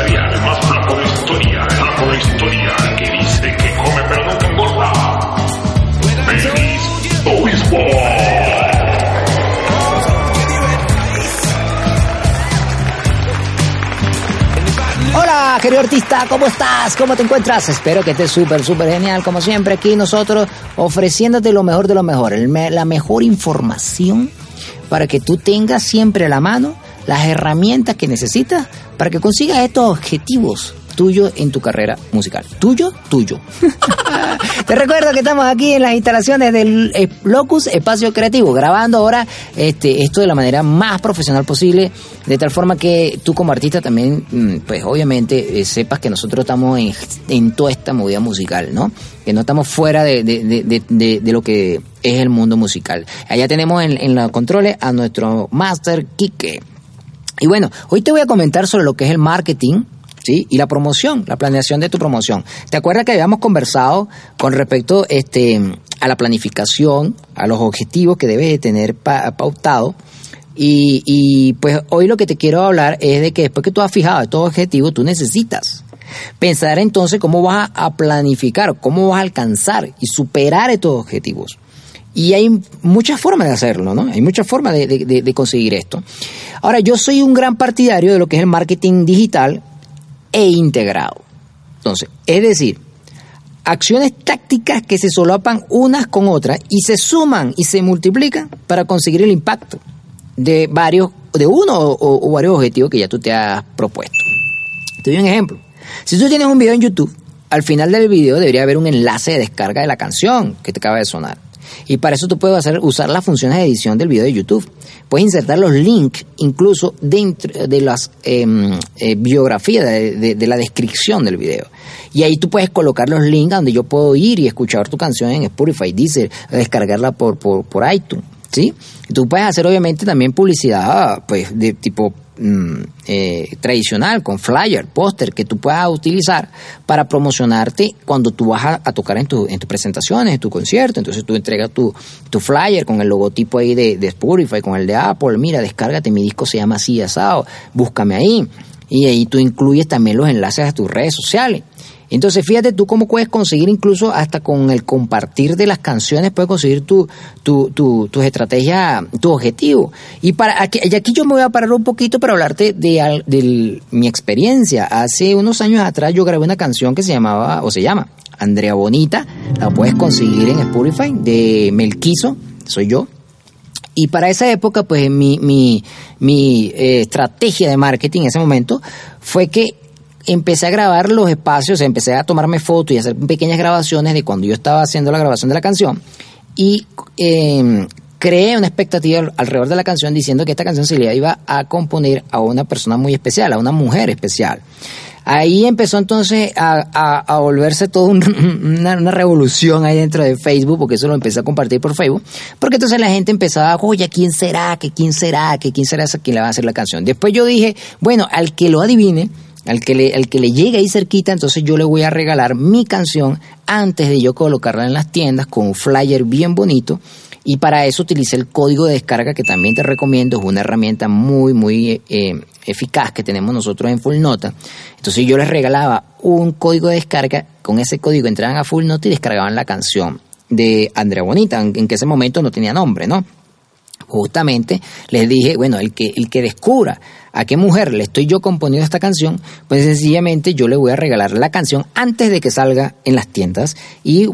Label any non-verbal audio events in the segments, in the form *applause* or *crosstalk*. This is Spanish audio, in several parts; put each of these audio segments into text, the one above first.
empresarial más flaco de historia, el flaco de historia, que dice que come pero nunca engorda. Feliz. Hola, querido artista, ¿cómo estás? ¿Cómo te encuentras? Espero que estés súper, súper genial. Como siempre, aquí nosotros ofreciéndote lo mejor de lo mejor, el me- la mejor información para que tú tengas siempre a la mano las herramientas que necesitas para que consigas estos objetivos tuyos en tu carrera musical. Tuyo, tuyo. *laughs* Te recuerdo que estamos aquí en las instalaciones del eh, Locus Espacio Creativo, grabando ahora este, esto de la manera más profesional posible, de tal forma que tú como artista también, mm, pues obviamente eh, sepas que nosotros estamos en, en toda esta movida musical, ¿no? Que no estamos fuera de, de- de- lo que es el mundo musical. Allá tenemos en, en los controles a nuestro Master Kike. Y bueno, hoy te voy a comentar sobre lo que es el marketing, ¿sí? Y la promoción, la planeación de tu promoción. ¿Te acuerdas que habíamos conversado con respecto este, a la planificación, a los objetivos que debes de tener pa- pautado? Y, y pues hoy lo que te quiero hablar es de que después que tú has fijado estos objetivos, tú necesitas pensar entonces cómo vas a planificar, cómo vas a alcanzar y superar estos objetivos. Y hay muchas formas de hacerlo, ¿no? Hay muchas formas de, conseguir esto. Ahora, yo soy un gran partidario de lo que es el marketing digital e integrado. Entonces, es decir, acciones tácticas que se solapan unas con otras y se suman y se multiplican para conseguir el impacto de varios, de uno o, o varios objetivos que ya tú te has propuesto. Te doy un ejemplo. Si tú tienes un video en YouTube, al final del video debería haber un enlace de descarga de la canción que te acaba de sonar. Y para eso tú puedes hacer, usar las funciones de edición del video de YouTube. Puedes insertar los links incluso dentro de las em, eh, biografías, de, la descripción del video. Y ahí tú puedes colocar los links donde yo puedo ir y escuchar tu canción en Spotify, Deezer, descargarla por, por, por iTunes. ¿sí? Tú puedes hacer obviamente también publicidad pues de tipo mm, eh, tradicional, con flyer, póster, que tú puedas utilizar para promocionarte cuando tú vas a, tocar en, tu, en tus presentaciones, en tu concierto. Entonces tú entregas tu, tu flyer con el logotipo ahí de, de Spotify, con el de Apple. Mira, descárgate, mi disco se llama así, asado, búscame ahí. Y ahí tú incluyes también los enlaces a tus redes sociales. Entonces, fíjate tú cómo puedes conseguir incluso hasta con el compartir de las canciones, puedes conseguir tu, tu, tu, tus estrategias, tu objetivo. Y para aquí, yo me voy a parar un poquito para hablarte de, mi experiencia. Hace unos años atrás yo grabé una canción que se llamaba, o se llama, Andrea Bonita. La puedes conseguir en Spotify, de Melquizo, soy yo. Y para esa época, pues mi, mi, mi eh, estrategia de marketing en ese momento fue que empecé a grabar los espacios, empecé a tomarme fotos y hacer pequeñas grabaciones de cuando yo estaba haciendo la grabación de la canción y eh, creé una expectativa al- alrededor de la canción diciendo que esta canción se le iba a componer a una persona muy especial, a una mujer especial. Ahí empezó entonces a, a- a volverse toda un- *laughs* una, una revolución ahí dentro de Facebook, porque eso lo empecé a compartir por Facebook, porque entonces la gente empezaba, oye, ¿quién será? ¿Que quién será? ¿Que quién será esa quien le va a hacer la canción? Después yo dije, bueno, al que lo adivine, al que le, al que le llegue ahí cerquita, entonces yo le voy a regalar mi canción antes de yo colocarla en las tiendas con un flyer bien bonito. Y para eso utilicé el código de descarga que también te recomiendo, es una herramienta muy, muy eh, eficaz que tenemos nosotros en Full Nota. Entonces yo les regalaba un código de descarga, con ese código entraban a Full Nota y descargaban la canción de Andrea Bonita, en en que ese momento no tenía nombre, ¿no? justamente les dije, bueno, el que, el que descubra a qué mujer le estoy yo componiendo esta canción, pues sencillamente yo le voy a regalar la canción antes de que salga en las tiendas y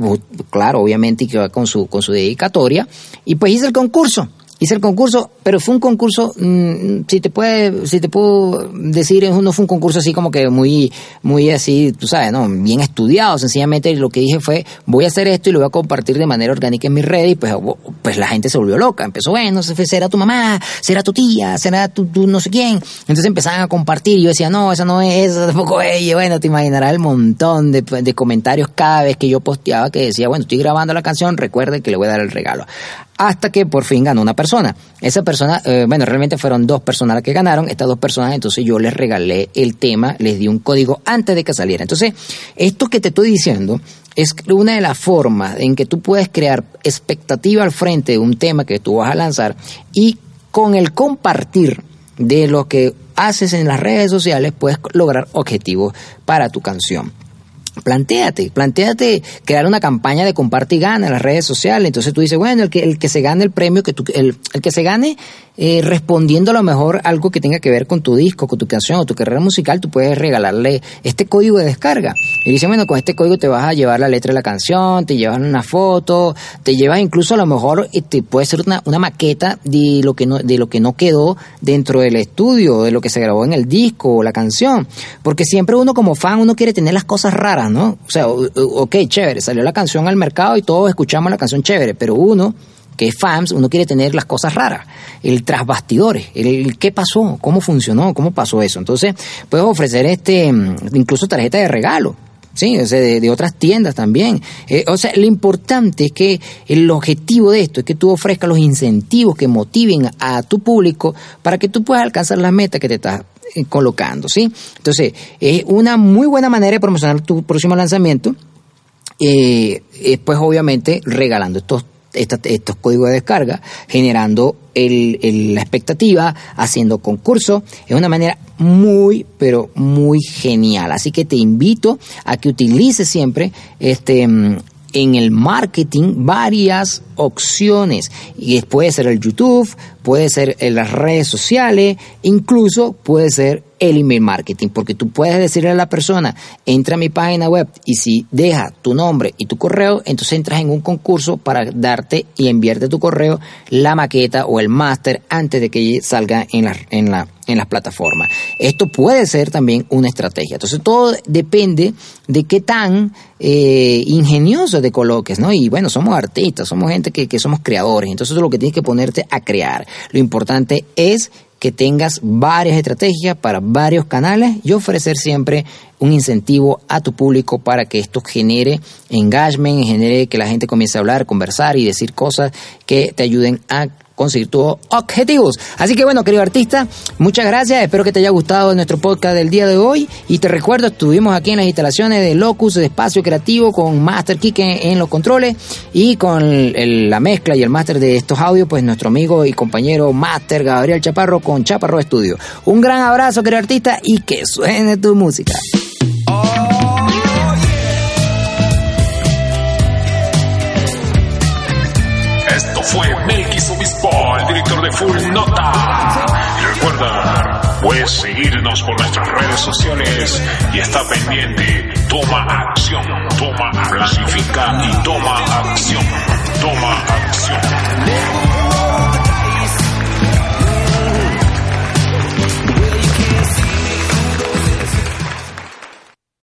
claro, obviamente que va con su, con su dedicatoria y pues hice el concurso. Hice el concurso, pero fue un concurso, mm, si te puede, si te puedo decir, no fue un concurso así como que muy, muy así, tú sabes, no, bien estudiado. Sencillamente lo que dije fue, voy a hacer esto y lo voy a compartir de manera orgánica en mis redes y pues, oh, pues la gente se volvió loca. Empezó, bueno, se- será tu mamá, será tu tía, será tu, tu no sé quién. Entonces empezaban a compartir y yo decía, no, esa no es, tampoco es. Y bueno, te imaginarás el montón de, de comentarios cada vez que yo posteaba que decía, bueno, estoy grabando la canción, recuerde que le voy a dar el regalo hasta que por fin ganó una persona. Esa persona, eh, bueno, realmente fueron dos personas las que ganaron, estas dos personas, entonces yo les regalé el tema, les di un código antes de que saliera. Entonces, esto que te estoy diciendo es una de las formas en que tú puedes crear expectativa al frente de un tema que tú vas a lanzar y con el compartir de lo que haces en las redes sociales, puedes lograr objetivos para tu canción. Plantéate, plantéate crear una campaña de comparte y gana en las redes sociales. Entonces tú dices, bueno, el que, el que se gane el premio, que tú, el, el que se gane eh, respondiendo a lo mejor algo que tenga que ver con tu disco, con tu canción o tu carrera musical, tú puedes regalarle este código de descarga. Y dice, bueno, con este código te vas a llevar la letra de la canción, te llevan una foto, te llevas incluso a lo mejor te puede ser una, una maqueta de lo que no, de lo que no quedó dentro del estudio, de lo que se grabó en el disco o la canción. Porque siempre uno como fan, uno quiere tener las cosas raras, ¿no? O sea, ok, chévere, salió la canción al mercado y todos escuchamos la canción chévere, pero uno que es fans, uno quiere tener las cosas raras, el tras bastidores, el, qué pasó, cómo funcionó, cómo pasó eso. Entonces, puedes ofrecer este incluso tarjeta de regalo. Sí, de, otras tiendas también. Eh, o sea, lo importante es que el objetivo de esto es que tú ofrezcas los incentivos que motiven a tu público para que tú puedas alcanzar las metas que te estás colocando, ¿sí? Entonces, es una muy buena manera de promocionar tu próximo lanzamiento. Eh, pues obviamente regalando estos estos códigos de descarga, generando la expectativa, haciendo concursos. Es una manera muy, pero muy genial. Así que te invito a que utilices siempre este mm, en el marketing varias opciones. Y puede ser el YouTube, puede ser en las redes sociales, incluso puede ser el email marketing, porque tú puedes decirle a la persona, entra a mi página web y si deja tu nombre y tu correo, entonces entras en un concurso para darte y enviarte tu correo la maqueta o el máster antes de que salga en la, en la en las plataformas. Esto puede ser también una estrategia. Entonces todo depende de qué tan eh, ingenioso te coloques, ¿no? Y bueno, somos artistas, somos gente que, que somos creadores, entonces lo que tienes que ponerte a crear. Lo importante es que tengas varias estrategias para varios canales y ofrecer siempre un incentivo a tu público para que esto genere engagement, genere que la gente comience a hablar, conversar y decir cosas que te ayuden a conseguir tus objetivos. Así que bueno, querido artista, muchas gracias. Espero que te haya gustado nuestro podcast del día de hoy. Y te recuerdo, estuvimos aquí en las instalaciones de Locus, de Espacio Creativo, con Master Kike en los controles y con la mezcla y el máster de estos audios, pues nuestro amigo y compañero Master Gabriel Chaparro con Chaparro Estudio. Un gran abrazo, querido artista, y que suene tu música. Full Nota. Y recuerda, puedes seguirnos por nuestras redes sociales y está pendiente. Toma acción, toma, planifica y toma acción. Toma acción.